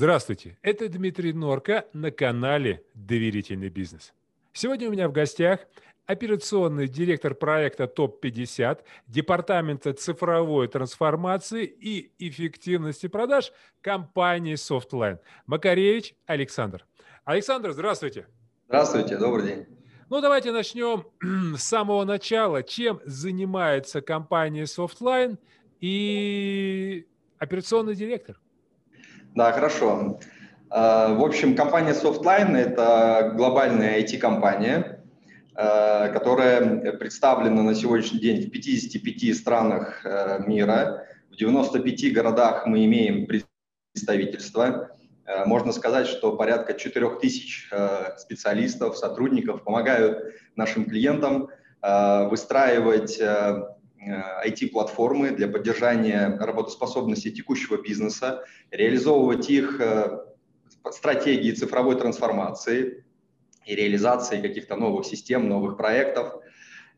Здравствуйте, это Дмитрий Норка на канале «Доверительный бизнес». Сегодня у меня в гостях операционный директор проекта ТОП-50 Департамента цифровой трансформации и эффективности продаж компании Softline Макаревич Александр. Александр, здравствуйте. Здравствуйте, добрый день. Ну, давайте начнем с самого начала. Чем занимается компания Softline и операционный директор? Да, хорошо. А, в общем, компания Softline – это глобальная IT-компания, а, которая представлена на сегодняшний день в 55 странах а, мира. В 95 городах мы имеем представительство. Можно сказать, что порядка 4000 специалистов, сотрудников помогают нашим клиентам выстраивать IT-платформы э, для поддержания работоспособности текущего бизнеса, реализовывать их э, стратегии цифровой трансформации и реализации каких-то новых систем, новых проектов.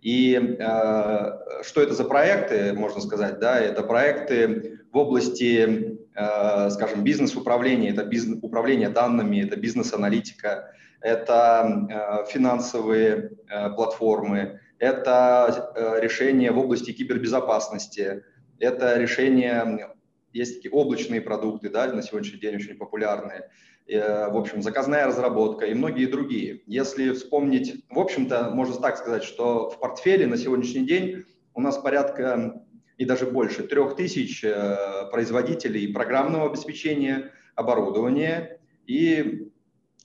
И э, что это за проекты, можно сказать, да, это проекты в области, э, скажем, бизнес-управления, это бизнес, управление данными, это бизнес-аналитика, это э, финансовые э, платформы, это э, решение в области кибербезопасности, это решение, есть такие облачные продукты, да, на сегодняшний день очень популярные, э, в общем, заказная разработка и многие другие. Если вспомнить, в общем-то, можно так сказать, что в портфеле на сегодняшний день у нас порядка и даже больше трех тысяч э, производителей программного обеспечения, оборудования и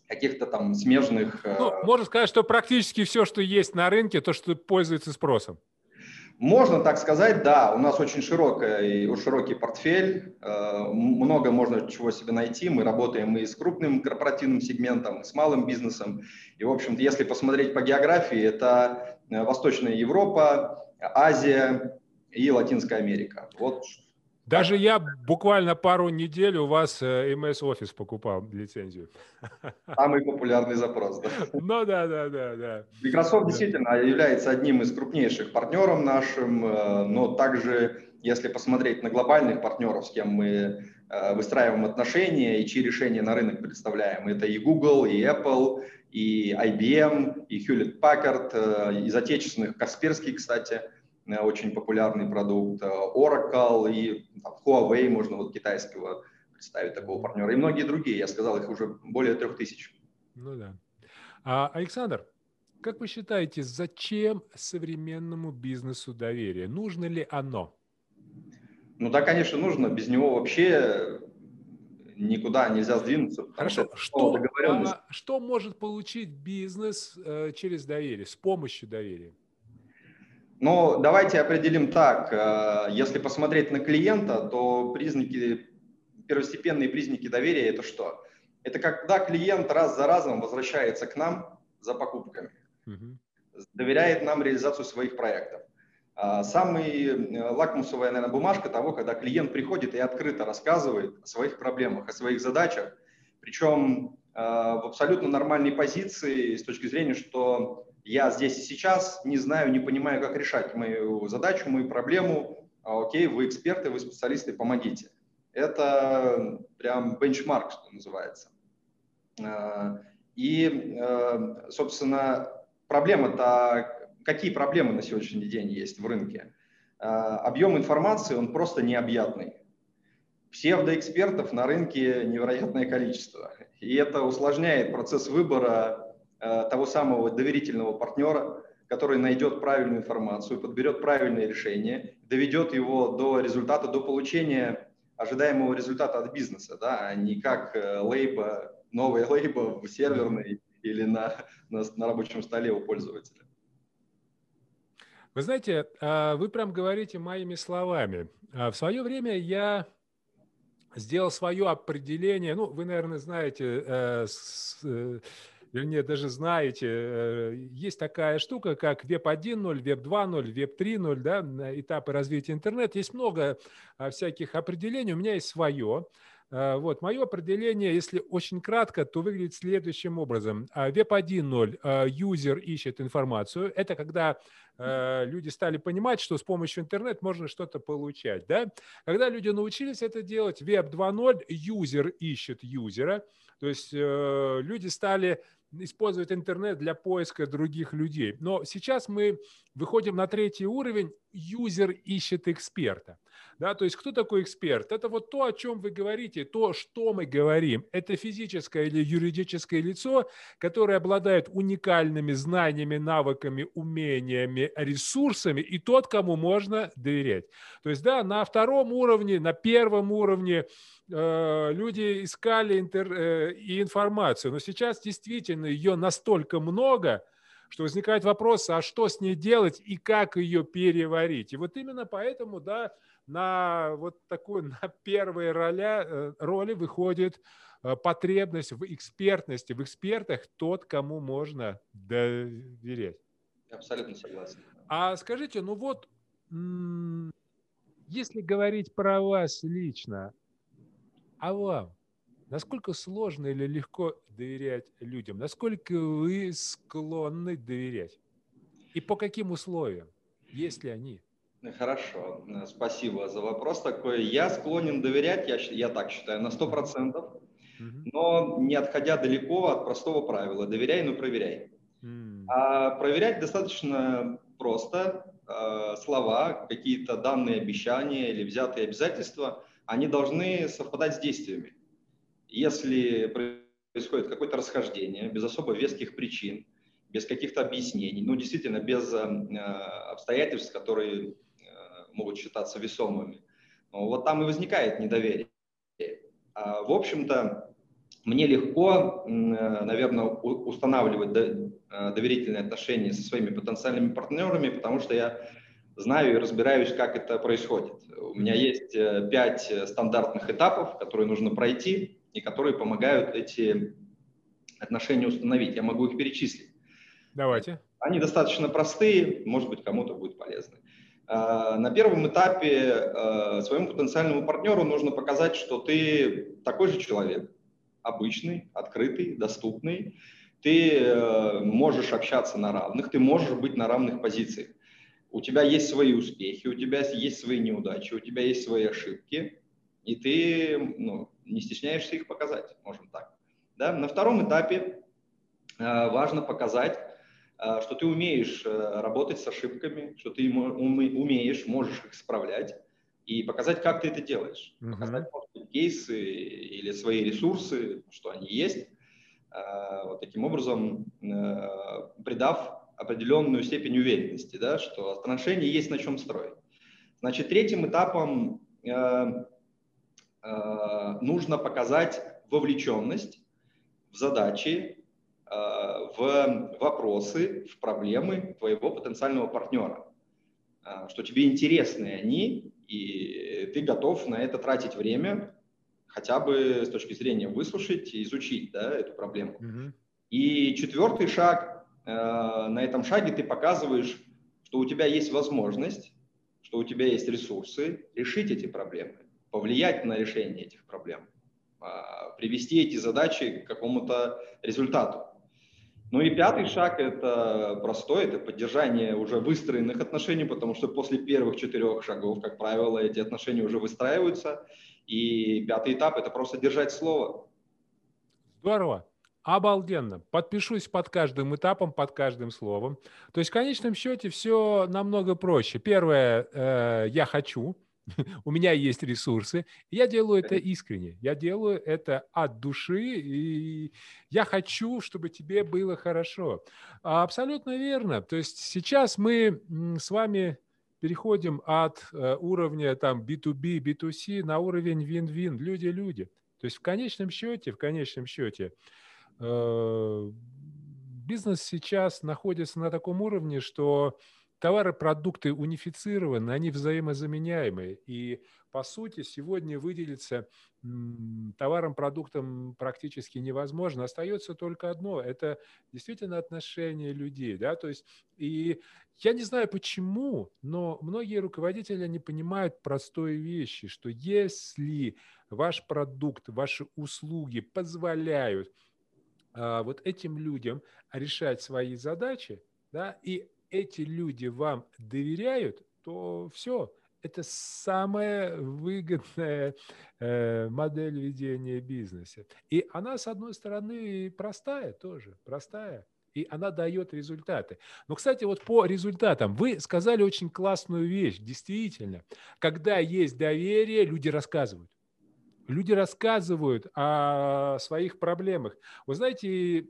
каких-то там смежных... Ну, э, можно сказать, что практически все, что есть на рынке, то, что пользуется спросом. Можно так сказать, да. У нас очень широкий, широкий портфель, э, много можно чего себе найти. Мы работаем и с крупным корпоративным сегментом, и с малым бизнесом. И, в общем-то, если посмотреть по географии, это э, Восточная Европа, Азия и Латинская Америка. Вот даже я буквально пару недель у вас э, MS Office покупал лицензию. Самый популярный запрос, да? Ну да, да, да, да. Microsoft да. действительно является одним из крупнейших партнеров нашим, э, но также, если посмотреть на глобальных партнеров, с кем мы э, выстраиваем отношения и чьи решения на рынок представляем, это и Google, и Apple, и IBM, и Hewlett Packard, из отечественных Касперский, кстати – Э, очень популярный продукт, э, Oracle и там, Huawei, можно вот китайского представить такого партнера, и многие другие, я сказал, их уже более трех тысяч. Ну да. А, Александр, как вы считаете, зачем современному бизнесу доверие? Нужно ли оно? Ну да, конечно, нужно. Без него вообще никуда нельзя сдвинуться. Хорошо. Что, а, что может получить бизнес э, через доверие, с помощью доверия? Но давайте определим так. Э, если посмотреть на клиента, то признаки, первостепенные признаки доверия – это что? Это когда клиент раз за разом возвращается к нам за покупками, угу. доверяет нам реализацию своих проектов. А самый э, лакмусовая, наверное, бумажка того, когда клиент приходит и открыто рассказывает о своих проблемах, о своих задачах, причем э, в абсолютно нормальной позиции с точки зрения, что я здесь и сейчас не знаю, не понимаю, как решать мою задачу, мою проблему. А, окей, вы эксперты, вы специалисты, помогите. Это прям бенчмарк, что называется. А, и, а, собственно, проблема-то, какие проблемы на сегодняшний день есть в рынке? Объем информации, он просто необъятный. Псевдоэкспертов на рынке невероятное количество. И это усложняет процесс выбора того самого доверительного партнера, который найдет правильную информацию, подберет правильное решение, доведет его до результата, до получения ожидаемого результата от бизнеса, да, а не как э, лейба, новая лейба в серверной или на, на, на рабочем столе у пользователя. Вы знаете, а, вы прям говорите моими словами. В свое время я сделал свое определение, ну, вы, наверное, знаете, э, вернее, даже знаете, э, есть такая штука, как веб 1.0, веб 2.0, веб 3.0, да, этапы развития интернета. Есть много а, всяких определений, у меня есть свое. Э, вот, мое определение, если очень кратко, то выглядит следующим образом. Веб 1.0, юзер ищет информацию. Это когда люди стали понимать, что с помощью интернета можно что-то получать. Да? Когда люди научились это делать, веб 2.0, юзер ищет юзера. То есть люди стали использовать интернет для поиска других людей. Но сейчас мы выходим на третий уровень, юзер ищет эксперта. Да, то есть кто такой эксперт? Это вот то, о чем вы говорите, то, что мы говорим. Это физическое или юридическое лицо, которое обладает уникальными знаниями, навыками, умениями, ресурсами, и тот, кому можно доверять. То есть, да, на втором уровне, на первом уровне э, люди искали интер, э, и информацию, но сейчас действительно ее настолько много, что возникает вопрос, а что с ней делать и как ее переварить. И вот именно поэтому, да, на вот такую, на первые роля, э, роли выходит э, потребность в экспертности, в экспертах тот, кому можно доверять. Абсолютно согласен. А скажите, ну вот, если говорить про вас лично, а вам, насколько сложно или легко доверять людям? Насколько вы склонны доверять? И по каким условиям, есть ли они? Хорошо, спасибо за вопрос такой. Я склонен доверять, я, я так считаю, на 100%, но не отходя далеко от простого правила «доверяй, но проверяй». А проверять достаточно просто. А, слова, какие-то данные обещания или взятые обязательства, они должны совпадать с действиями. Если происходит какое-то расхождение без особо веских причин, без каких-то объяснений, ну, действительно, без э, обстоятельств, которые могут считаться весомыми. Вот там и возникает недоверие. А, в общем-то, мне легко, наверное, устанавливать э, доверительные отношения со своими потенциальными партнерами, потому что я знаю и разбираюсь, как это происходит. У меня есть э, пять стандартных этапов, которые нужно пройти и которые помогают эти отношения установить. Я могу их перечислить. Давайте. Они достаточно простые, может быть, кому-то будет полезны. Э, на первом этапе э, своему потенциальному партнеру нужно показать, что ты такой же человек, обычный, открытый, доступный. Ты э, можешь общаться на равных, ты можешь быть на равных позициях. У тебя есть свои успехи, у тебя есть свои неудачи, у тебя есть свои ошибки, и ты ну, не стесняешься их показать, можем так. Да? На втором этапе важно показать, а, что ты умеешь э, работать с ошибками, что ты умеешь, можешь их исправлять и показать, как ты это делаешь. Uh-huh. Показать, может быть, кейсы или свои ресурсы, что они есть. Вот таким образом, э, придав определенную степень уверенности, да, что отношения есть на чем строить. Значит, третьим этапом э, нужно показать вовлеченность в задачи Э, в вопросы, в проблемы твоего потенциального партнера, э, что тебе интересны они, и ты готов на это тратить время, хотя бы с точки зрения выслушать и изучить да, эту проблему. Mm-hmm. И четвертый шаг, э, на этом шаге ты показываешь, что у тебя есть возможность, что у тебя есть ресурсы решить эти проблемы, повлиять на решение этих проблем, привести эти задачи к какому-то результату. Ну и пятый шаг – это простой, это поддержание уже выстроенных отношений, потому что после первых четырех шагов, как правило, эти отношения уже выстраиваются. И пятый этап – это просто держать слово. Здорово. Обалденно. Подпишусь под каждым этапом, под каждым словом. То есть в конечном счете все намного проще. Первое, э, я хочу – у меня есть ресурсы, я делаю это искренне, я делаю это от души, и я хочу, чтобы тебе было хорошо. Абсолютно верно. То есть сейчас мы с вами переходим от э, уровня там B2B, B2C на уровень win-win, люди-люди. То есть в конечном счете, в конечном счете, э, бизнес сейчас находится на таком уровне, что товары, продукты унифицированы, они взаимозаменяемые. И, по сути, сегодня выделиться товаром, продуктом практически невозможно. Остается только одно – это действительно отношение людей. Да? То есть, и я не знаю почему, но многие руководители не понимают простой вещи, что если ваш продукт, ваши услуги позволяют а, вот этим людям решать свои задачи, да, и эти люди вам доверяют, то все, это самая выгодная э, модель ведения бизнеса. И она, с одной стороны, простая тоже, простая и она дает результаты. Но, кстати, вот по результатам вы сказали очень классную вещь. Действительно, когда есть доверие, люди рассказывают. Люди рассказывают о своих проблемах. Вы знаете,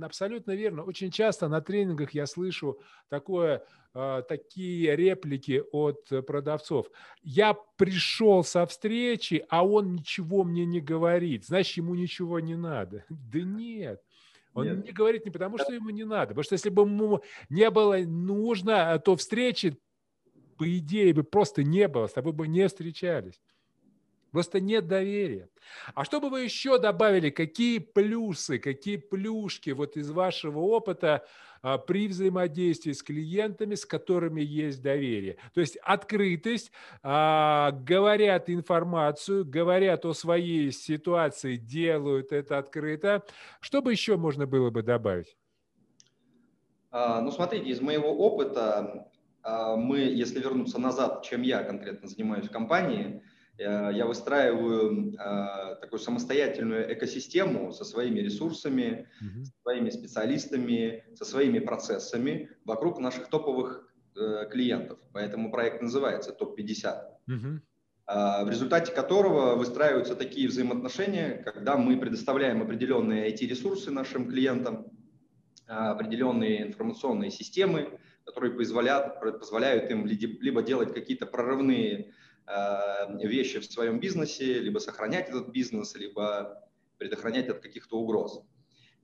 абсолютно верно. Очень часто на тренингах я слышу такое, а, такие реплики от продавцов. Я пришел со встречи, а он ничего мне не говорит. Значит, ему ничего не надо. Да нет. Он Нет. не говорит не потому, что ему не надо. Потому что если бы ему не было нужно, то встречи, по идее, бы просто не было, с тобой бы не встречались. Просто нет доверия. А что бы вы еще добавили? Какие плюсы, какие плюшки вот из вашего опыта а, при взаимодействии с клиентами, с которыми есть доверие? То есть открытость, а, говорят информацию, говорят о своей ситуации, делают это открыто. Что бы еще можно было бы добавить? А, ну, смотрите, из моего опыта мы, если вернуться назад, чем я конкретно занимаюсь в компании – я выстраиваю э, такую самостоятельную экосистему со своими ресурсами, со своими специалистами, со своими процессами вокруг наших топовых э, клиентов. Поэтому проект называется ТОП-50. Mm-hmm в результате которого выстраиваются такие взаимоотношения, когда мы предоставляем определенные IT-ресурсы нашим клиентам, определенные информационные системы, которые позволяют, позволяют им либо делать какие-то прорывные Э, вещи в своем бизнесе, либо сохранять этот бизнес, либо предохранять от каких-то угроз.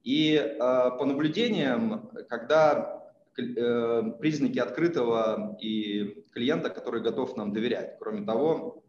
И э, по наблюдениям, когда э, признаки открытого и клиента, который готов нам доверять, кроме того,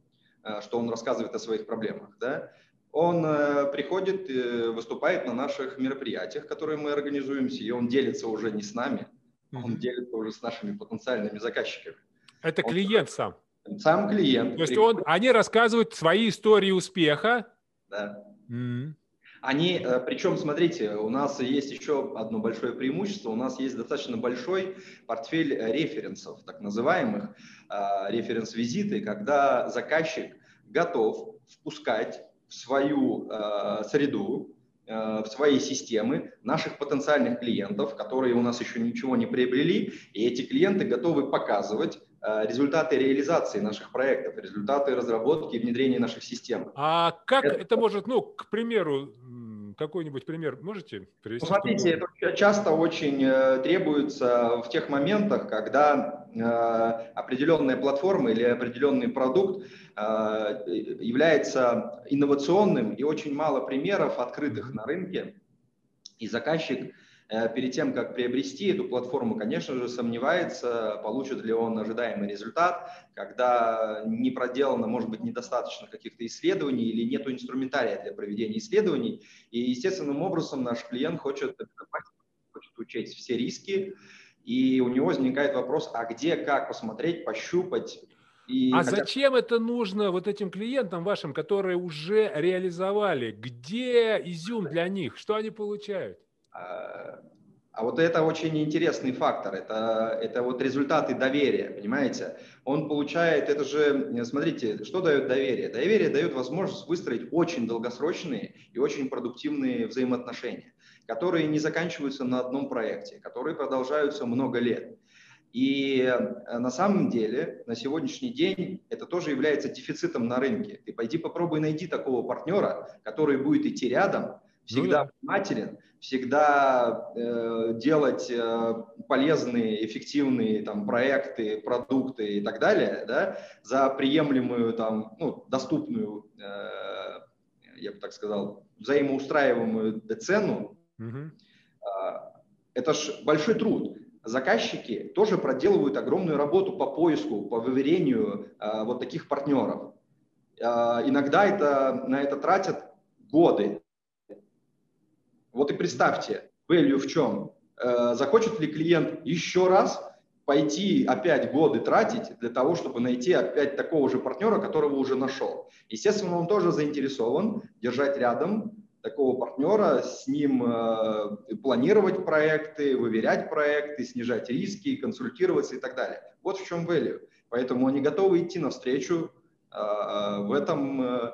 что он рассказывает о своих проблемах, да, он приходит, выступает на наших мероприятиях, которые мы организуемся, и он делится уже не с нами, он делится уже с нашими потенциальными заказчиками. Это он клиент сам. Сам клиент. То есть он, они рассказывают свои истории успеха. Да. Mm. Они, э, причем, смотрите, у нас есть еще одно большое преимущество. У нас есть достаточно большой портфель референсов, так называемых э, референс-визиты, когда заказчик готов впускать в свою э, среду, в свои системы наших потенциальных клиентов, которые у нас еще ничего не приобрели, и эти клиенты готовы показывать Э, результаты реализации наших проектов, результаты разработки и внедрения наших систем. А как это, это может, ну, к примеру, какой-нибудь пример можете привести? Ну, смотрите, это часто очень э, требуется в тех моментах, когда э, определенная платформа или определенный продукт является инновационным и очень мало примеров открытых на рынке, и заказчик Э, перед тем, как приобрести эту платформу, конечно же, сомневается, получит ли он ожидаемый результат, когда не проделано, может быть, недостаточно каких-то исследований или нет инструментария для проведения исследований. И естественным образом наш клиент хочет, хочет учесть все риски, и у него возникает вопрос, а где, как посмотреть, пощупать, и а хотя... зачем это нужно вот этим клиентам вашим, которые уже реализовали? Где изюм для них? Что они получают? А, а вот это очень интересный фактор, это, это вот результаты доверия, понимаете? Он получает, это же, смотрите, что дает доверие? Доверие дает возможность выстроить очень долгосрочные и очень продуктивные взаимоотношения, которые не заканчиваются на одном проекте, которые продолжаются много лет. И э, на самом деле на сегодняшний день это тоже является дефицитом на рынке. Ты пойди попробуй найди такого партнера, который будет идти рядом, всегда ну, внимателен, всегда э, делать э, полезные, эффективные там, проекты, продукты и так далее, да, за приемлемую, там, ну, доступную, э, я бы так сказал, взаимоустраиваемую цену, угу. э, это ж большой труд. Заказчики тоже проделывают огромную работу по поиску, по выверению э, вот таких партнеров. Э, иногда это, на это тратят годы, вот и представьте, value в чем? Э, захочет ли клиент еще раз пойти опять годы тратить для того, чтобы найти опять такого же партнера, которого уже нашел. Естественно, он тоже заинтересован держать рядом такого партнера, с ним э, планировать проекты, выверять проекты, снижать риски, консультироваться и так далее. Вот в чем value. Поэтому они готовы идти навстречу. Э, в этом э,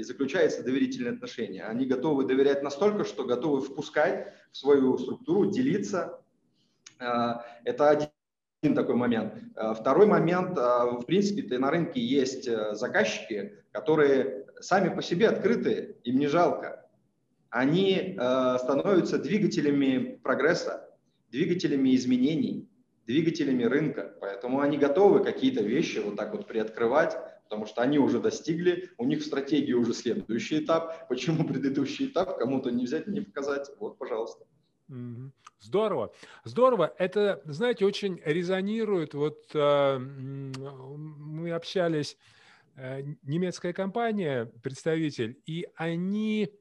и заключается доверительные отношения. Они готовы доверять настолько, что готовы впускать в свою структуру, делиться. Э, это один такой момент. Э, второй момент, э, в принципе, на рынке есть заказчики, которые сами по себе открыты, им не жалко. Они становятся двигателями прогресса, двигателями изменений, двигателями рынка. Поэтому они готовы какие-то вещи вот так вот приоткрывать, потому что они уже достигли, у них в стратегии уже следующий этап. Почему предыдущий этап кому-то не взять не показать? Вот, пожалуйста. Здорово, здорово. Это, знаете, очень резонирует. Вот э, мы общались, э, немецкая компания, представитель, и они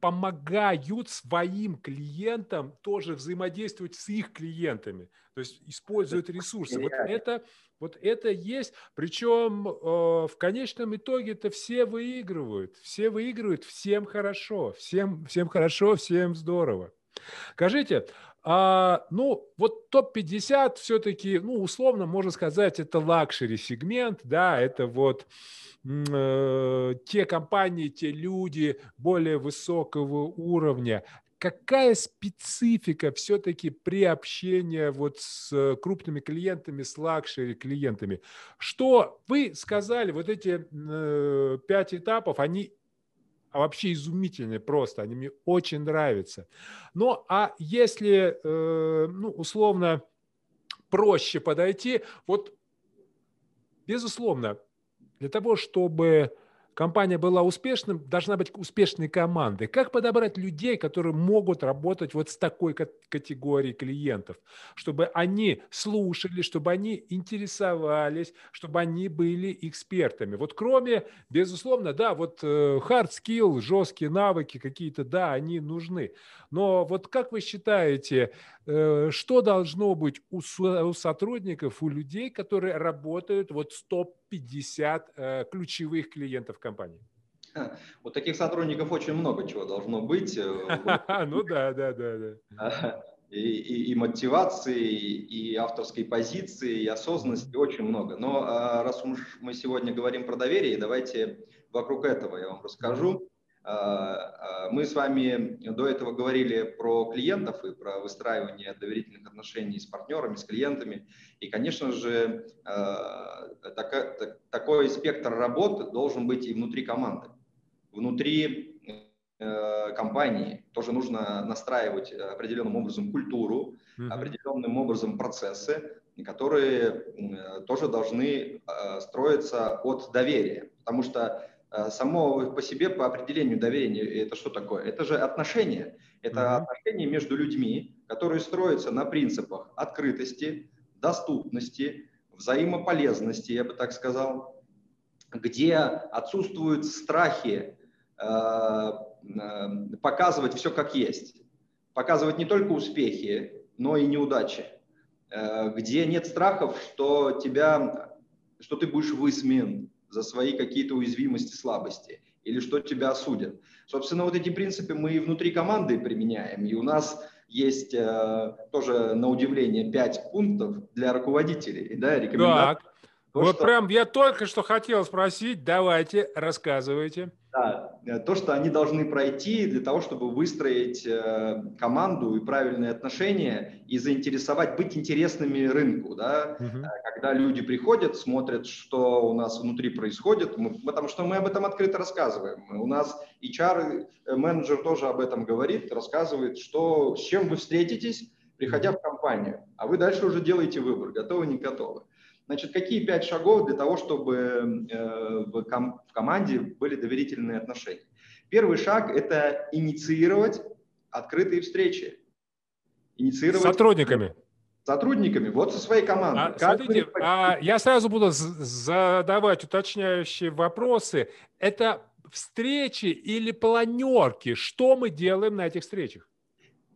помогают своим клиентам тоже взаимодействовать с их клиентами, то есть используют ресурсы. Вот это, вот это есть, причем э, в конечном итоге это все выигрывают, все выигрывают, всем хорошо, всем, всем хорошо, всем здорово. Скажите, а, ну, вот топ-50 все-таки, ну, условно можно сказать, это лакшери сегмент, да, это вот э, те компании, те люди более высокого уровня. Какая специфика все-таки при общении вот с крупными клиентами, с лакшери клиентами? Что вы сказали, вот эти э, пять этапов, они вообще изумительные просто, они мне очень нравятся. Ну, а если, э, ну, условно, проще подойти, вот, безусловно, для того, чтобы компания была успешным, должна быть успешной командой. Как подобрать людей, которые могут работать вот с такой категорией клиентов, чтобы они слушали, чтобы они интересовались, чтобы они были экспертами. Вот кроме, безусловно, да, вот э, hard skill, жесткие навыки какие-то, да, они нужны. Но вот как вы считаете, э, что должно быть у сотрудников, у людей, которые работают вот с топ-50 э, ключевых клиентов компании? Вот таких сотрудников очень много чего должно быть. Э, ну да, да, да, да. И, и, и мотивации, и авторской позиции, и осознанности очень много. Но а, раз уж мы сегодня говорим про доверие, давайте вокруг этого я вам расскажу. А, а, мы с вами до этого говорили про клиентов и про выстраивание доверительных отношений с партнерами, с клиентами. И, конечно же, а, такой спектр работ должен быть и внутри команды. Внутри э, компании тоже нужно настраивать определенным образом культуру, определенным образом процессы, которые тоже должны строиться от доверия. Потому что само по себе, по определению доверия, это что такое? Это же отношения. Это mm-hmm. отношения между людьми, которые строятся на принципах открытости, доступности, взаимополезности, я бы так сказал, где отсутствуют страхи э, э, показывать все как есть, показывать не только успехи, но и неудачи, э, где нет страхов, что тебя, что ты будешь высмеян, за свои какие-то уязвимости, слабости, или что тебя осудят. Собственно, вот эти принципы мы и внутри команды применяем, и у нас есть э, тоже, на удивление, пять пунктов для руководителей, да, рекомендаций. То, вот что... прям я только что хотел спросить, давайте, рассказывайте. Да, э, то, что они должны пройти для того, чтобы выстроить э, команду и правильные отношения и заинтересовать, быть интересными рынку. Да? Угу. Когда люди приходят, смотрят, что у нас внутри происходит, мы, потому что мы об этом открыто рассказываем. У нас HR-менеджер тоже об этом говорит, рассказывает, что, с чем вы встретитесь, приходя в компанию. А вы дальше уже делаете выбор, готовы, не готовы. Значит, какие пять шагов для того, чтобы э, в, ком- в команде были доверительные отношения? Первый шаг – это инициировать открытые встречи. Инициировать... С сотрудниками. Сотрудниками, вот со своей командой. А, смотрите, вы... а, я сразу буду задавать уточняющие вопросы. Это встречи или планерки? Что мы делаем на этих встречах?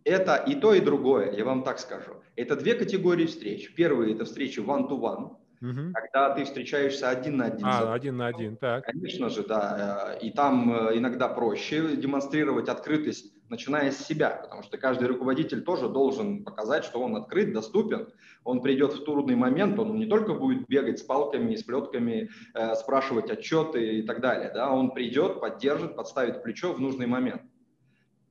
Это и то, и другое, я вам так скажу. Это две категории встреч. Первый – это встречи one-to-one, Угу. Когда ты встречаешься один на один. А, один на один, так. Конечно же, да. И там э, иногда проще демонстрировать открытость, начиная с себя, потому что каждый руководитель тоже должен показать, что он открыт, доступен. Он придет в трудный момент, он не только будет бегать с палками, с плетками, э, спрашивать отчеты и так далее. Да? Он придет, поддержит, подставит плечо в нужный момент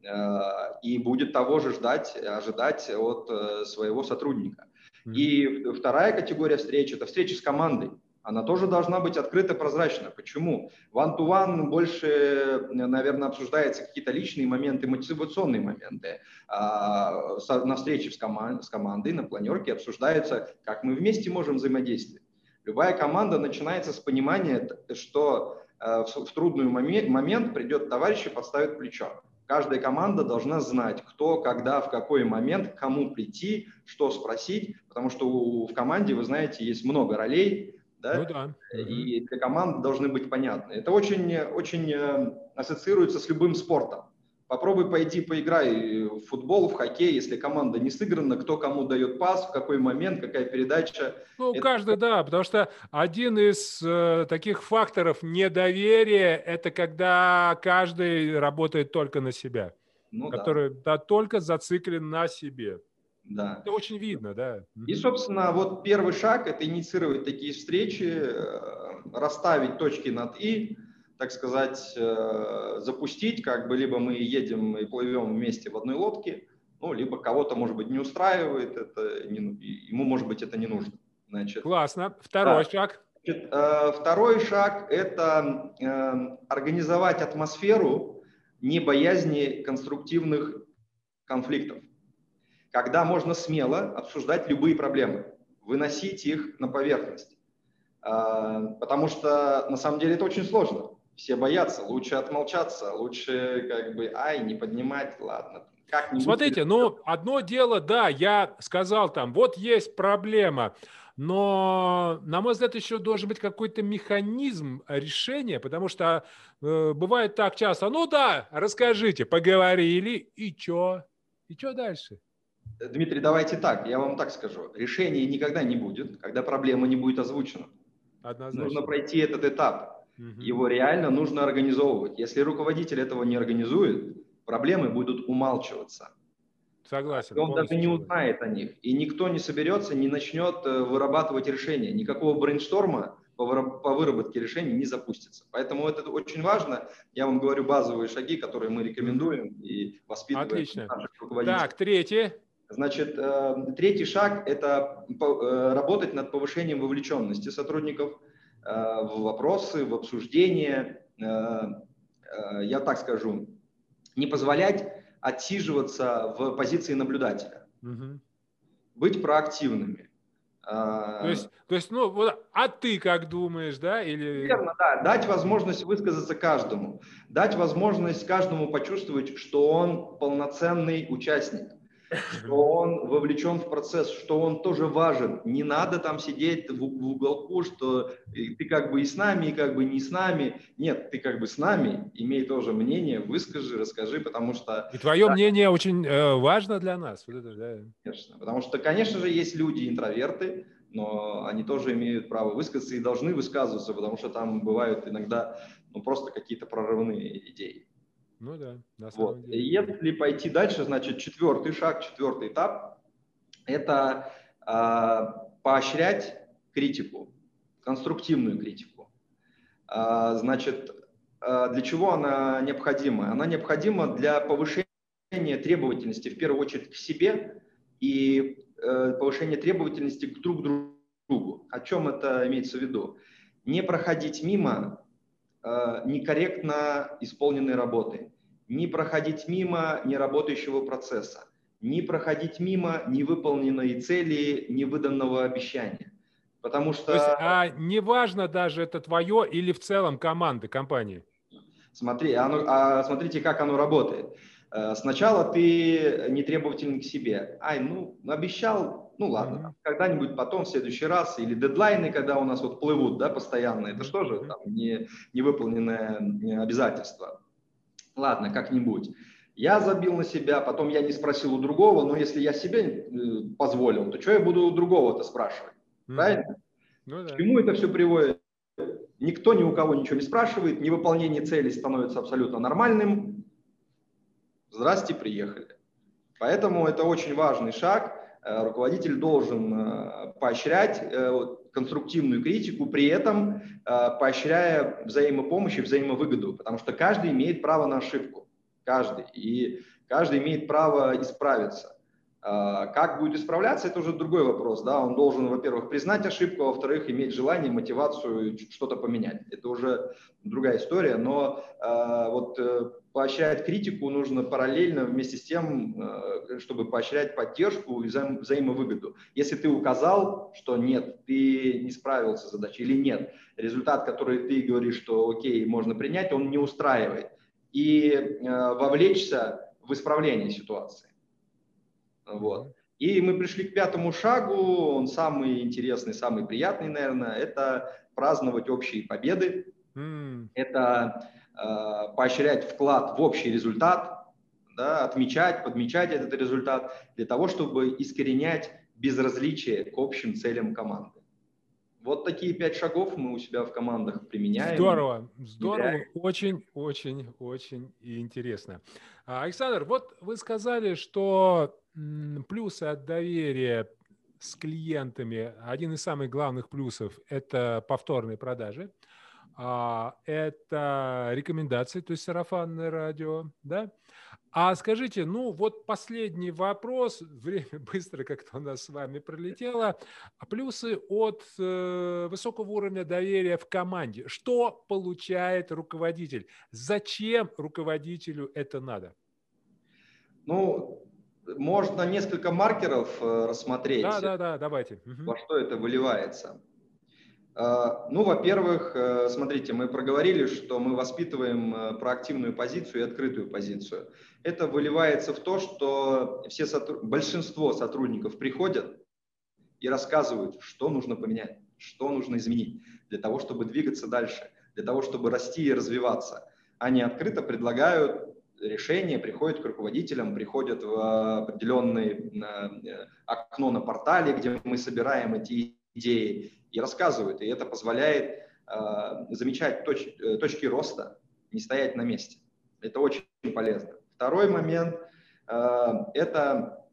э, и будет того же ждать, ожидать от своего сотрудника. И вторая категория встреч – это встречи с командой. Она тоже должна быть открыта, прозрачна. Почему? One-to-one больше, наверное, обсуждаются какие-то личные моменты, мотивационные моменты. А на встрече с, команд, с командой, на планерке обсуждаются, как мы вместе можем взаимодействовать. Любая команда начинается с понимания, что э, в трудный момент придет товарищ и подставит плечо. Каждая команда должна знать, кто, когда, в какой момент, кому прийти, что спросить, потому что у, в команде, вы знаете, есть много ролей, да? Ну, да. и для команды должны быть понятны. Это очень, очень э, ассоциируется с любым спортом. Попробуй пойти поиграй в футбол, в хоккей, если команда не сыграна, кто кому дает пас, в какой момент, какая передача. Ну, это... каждый, да, потому что один из э, таких факторов недоверия – это когда каждый работает только на себя, ну, который да. Да, только зациклен на себе. Да. Это очень видно, да. И, собственно, вот первый шаг – это инициировать такие встречи, э, расставить точки над «и», так сказать, э, запустить, как бы либо мы едем и плывем вместе в одной лодке, ну, либо кого-то, может быть, не устраивает это, не, ну, ему, может быть, это не нужно. Значит, Классно. Второй да. шаг. Значит, э, второй шаг – это э, организовать атмосферу не боязни конструктивных конфликтов, когда можно смело обсуждать любые проблемы, выносить их на поверхность. Потому что на самом деле это очень сложно все боятся, лучше отмолчаться, лучше как бы, ай, не поднимать, ладно. Смотрите, ну, одно дело, да, я сказал там, вот есть проблема, но, на мой взгляд, еще должен быть какой-то механизм решения, потому что э, бывает так часто, ну да, расскажите, поговорили, и что? И что дальше? Дмитрий, давайте так, я вам так скажу. Решения никогда не будет, когда проблема не будет озвучена. Однозначно. Нужно пройти этот этап. Его реально нужно организовывать. Если руководитель этого не организует, проблемы будут умалчиваться. Согласен. И он даже не узнает о них. И никто не соберется, не начнет э, вырабатывать решения. Никакого брейншторма по выработке решений не запустится. Поэтому это очень важно. Я вам говорю базовые шаги, которые мы рекомендуем и воспитываем Отлично. наших руководителей. Так, третье. Значит, э, третий шаг – это э, работать над повышением вовлеченности сотрудников – в вопросы, в обсуждения, э, э, я так скажу, не позволять отсиживаться в позиции наблюдателя, угу. быть проактивными. То есть, то есть, ну, вот, а ты как думаешь, да? Или... Верно, да. Дать возможность высказаться каждому. Дать возможность каждому почувствовать, что он полноценный участник что он вовлечен в процесс, что он тоже важен. Не надо там сидеть в, в уголку, что ты как бы и с нами, и как бы не с нами. Нет, ты как бы с нами, имей тоже мнение, выскажи, расскажи, потому что... И твое да, мнение очень э, важно для нас. Вот это, да. Конечно, потому что, конечно же, есть люди интроверты, но они тоже имеют право высказаться и должны высказываться, потому что там бывают иногда ну, просто какие-то прорывные идеи. Ну да, на самом вот. деле. Если пойти дальше, значит, четвертый шаг, четвертый этап – это э, поощрять критику, конструктивную критику. Э, значит, э, для чего она необходима? Она необходима для повышения требовательности, в первую очередь, к себе и э, повышения требовательности к друг другу. О чем это имеется в виду? Не проходить мимо некорректно исполненной работы, не проходить мимо неработающего процесса, не проходить мимо невыполненной цели, невыданного обещания. Потому что... То есть, а неважно даже это твое или в целом команды, компании? Смотри, оно, а смотрите, как оно работает. Э, сначала ты не требователен к себе. Ай, ну, обещал, ну ладно, mm-hmm. когда-нибудь потом, в следующий раз, или дедлайны, когда у нас вот плывут, да, постоянно, это что же там не, невыполненное обязательство. Ладно, как-нибудь. Я забил на себя, потом я не спросил у другого, но если я себе э, позволил, то что я буду у другого-то спрашивать? Mm-hmm. Правильно? Ну, да. К чему это все приводит? Никто ни у кого ничего не спрашивает, невыполнение целей становится абсолютно нормальным. Здрасте, приехали. Поэтому это очень важный шаг. Э, руководитель должен э, поощрять конструктивную критику, при этом поощряя взаимопомощь и взаимовыгоду, потому что каждый имеет право на ошибку каждый, и каждый имеет право исправиться. А, как будет исправляться, это уже другой вопрос. Да? Он должен, во-первых, признать ошибку, а во-вторых, иметь желание, мотивацию что-то поменять. Это уже другая история, но э, вот э, поощрять критику нужно параллельно вместе с тем, э, чтобы поощрять поддержку и взаим, взаимовыгоду. Если ты указал, что нет, ты не справился с задачей или нет, результат, который ты говоришь, что окей, можно принять, он не устраивает – и э, вовлечься в исправление ситуации. Вот. И мы пришли к пятому шагу, он самый интересный, самый приятный, наверное, это праздновать общие победы, mm. это э, поощрять вклад в общий результат, да, отмечать, подмечать этот результат для того, чтобы искоренять безразличие к общим целям команды. Вот такие пять шагов мы у себя в командах применяем. Здорово, здорово, очень, очень, очень интересно. А, Александр, вот вы сказали, что плюсы от доверия с клиентами, один из самых главных плюсов – это повторные продажи, а, это рекомендации, то есть сарафанное радио, да, а скажите, ну вот последний вопрос, время быстро как-то у нас с вами пролетело. Плюсы от э, высокого уровня доверия в команде. Что получает руководитель? Зачем руководителю это надо? Ну, можно несколько маркеров э, рассмотреть. Да, да, да, давайте. Во что это выливается. А, ну, во-первых, э, смотрите, мы проговорили, что мы воспитываем э, проактивную позицию и открытую позицию. Это выливается в то, что все сотруд... большинство сотрудников приходят и рассказывают, что нужно поменять, что нужно изменить для того, чтобы двигаться дальше, для того, чтобы расти и развиваться. Они открыто предлагают решения, приходят к руководителям, приходят в определенное э, окно на портале, где мы собираем эти идеи и рассказывают. И это позволяет э, замечать точ, э, точки роста, не стоять на месте. Это очень полезно. Второй момент это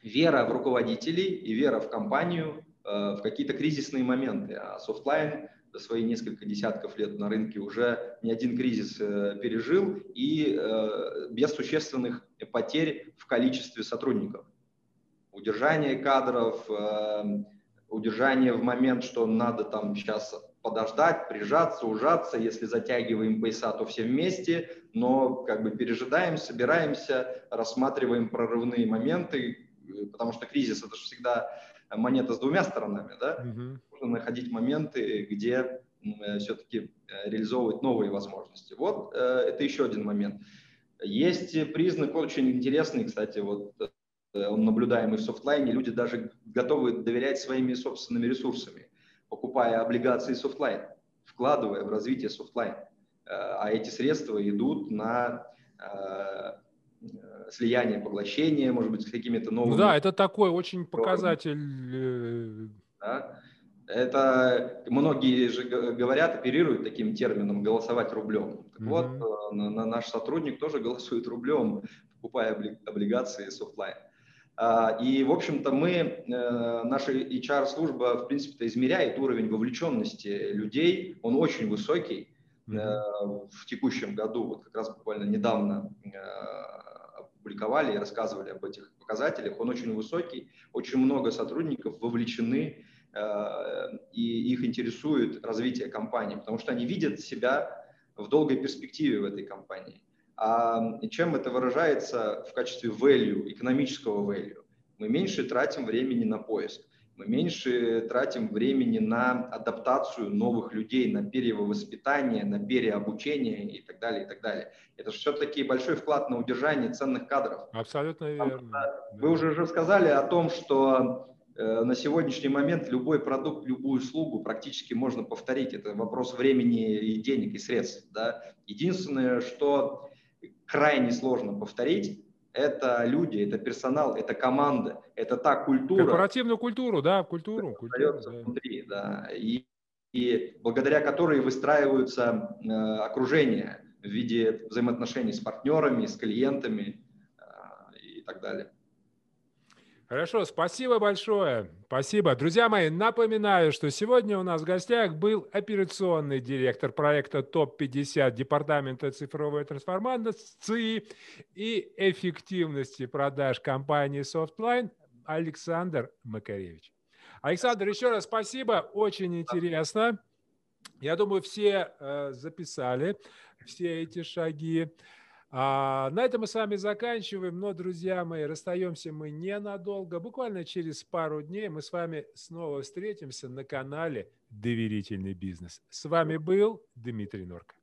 вера в руководителей и вера в компанию в какие-то кризисные моменты. А Softline свои несколько десятков лет на рынке уже не один кризис э, пережил и э, без существенных потерь в количестве сотрудников. Удержание кадров, э, удержание в момент, что надо там сейчас подождать, прижаться, ужаться. Если затягиваем пояса, то все вместе, но как бы пережидаем, собираемся, рассматриваем прорывные моменты, потому что кризис это же всегда монета с двумя сторонами, да? Угу. Нужно находить моменты, где все-таки э, реализовывать новые возможности. Вот э, это еще один момент. Есть признак очень интересный, кстати, вот Э, он наблюдаемый в Softline е, люди даже готовы доверять своими собственными ресурсами, покупая облигации Softline, вкладывая в развитие Softline. Э, а эти средства идут на э, слияние, поглощение, может быть, с какими-то новыми... Ну да, это такой очень показатель... Да? Это многие же говорят, оперируют таким термином «голосовать рублем». Так mm-hmm. вот, наш сотрудник тоже голосует рублем, покупая облигации софтлайн. А, и, в общем-то, мы, э, наша HR-служба, в принципе-то, измеряет уровень вовлеченности людей. Он очень высокий. Mm-hmm. В текущем году, вот как раз буквально недавно э, опубликовали и рассказывали об этих показателях. Он очень высокий, очень много сотрудников вовлечены, и их интересует развитие компании, потому что они видят себя в долгой перспективе в этой компании. А чем это выражается в качестве value, экономического value? Мы меньше тратим времени на поиск, мы меньше тратим времени на адаптацию новых людей, на перевоспитание, на переобучение и так далее, и так далее. Это же все-таки большой вклад на удержание ценных кадров. Абсолютно верно. Вы уже же сказали о том, что э, на сегодняшний момент любой продукт, любую услугу практически можно повторить. Это вопрос времени и денег, и средств. Да? Единственное, что крайне сложно повторить, это люди, это персонал, это команда, это та культура. Корпоративную культуру, да, культуру. культуру да. внутри, да. И, и благодаря которой выстраиваются э, окружения в виде взаимоотношений с партнерами, с клиентами э, и так далее. Хорошо, спасибо большое. Спасибо. Друзья мои, напоминаю, что сегодня у нас в гостях был операционный директор проекта ТОП-50 Департамента цифровой трансформации и эффективности продаж компании Softline Александр Макаревич. Александр, еще раз спасибо, очень интересно. Я думаю, все э, записали все эти шаги. А на этом мы с вами заканчиваем, но, друзья мои, расстаемся мы ненадолго. Буквально через пару дней мы с вами снова встретимся на канале «Доверительный бизнес». С вами был Дмитрий Норка.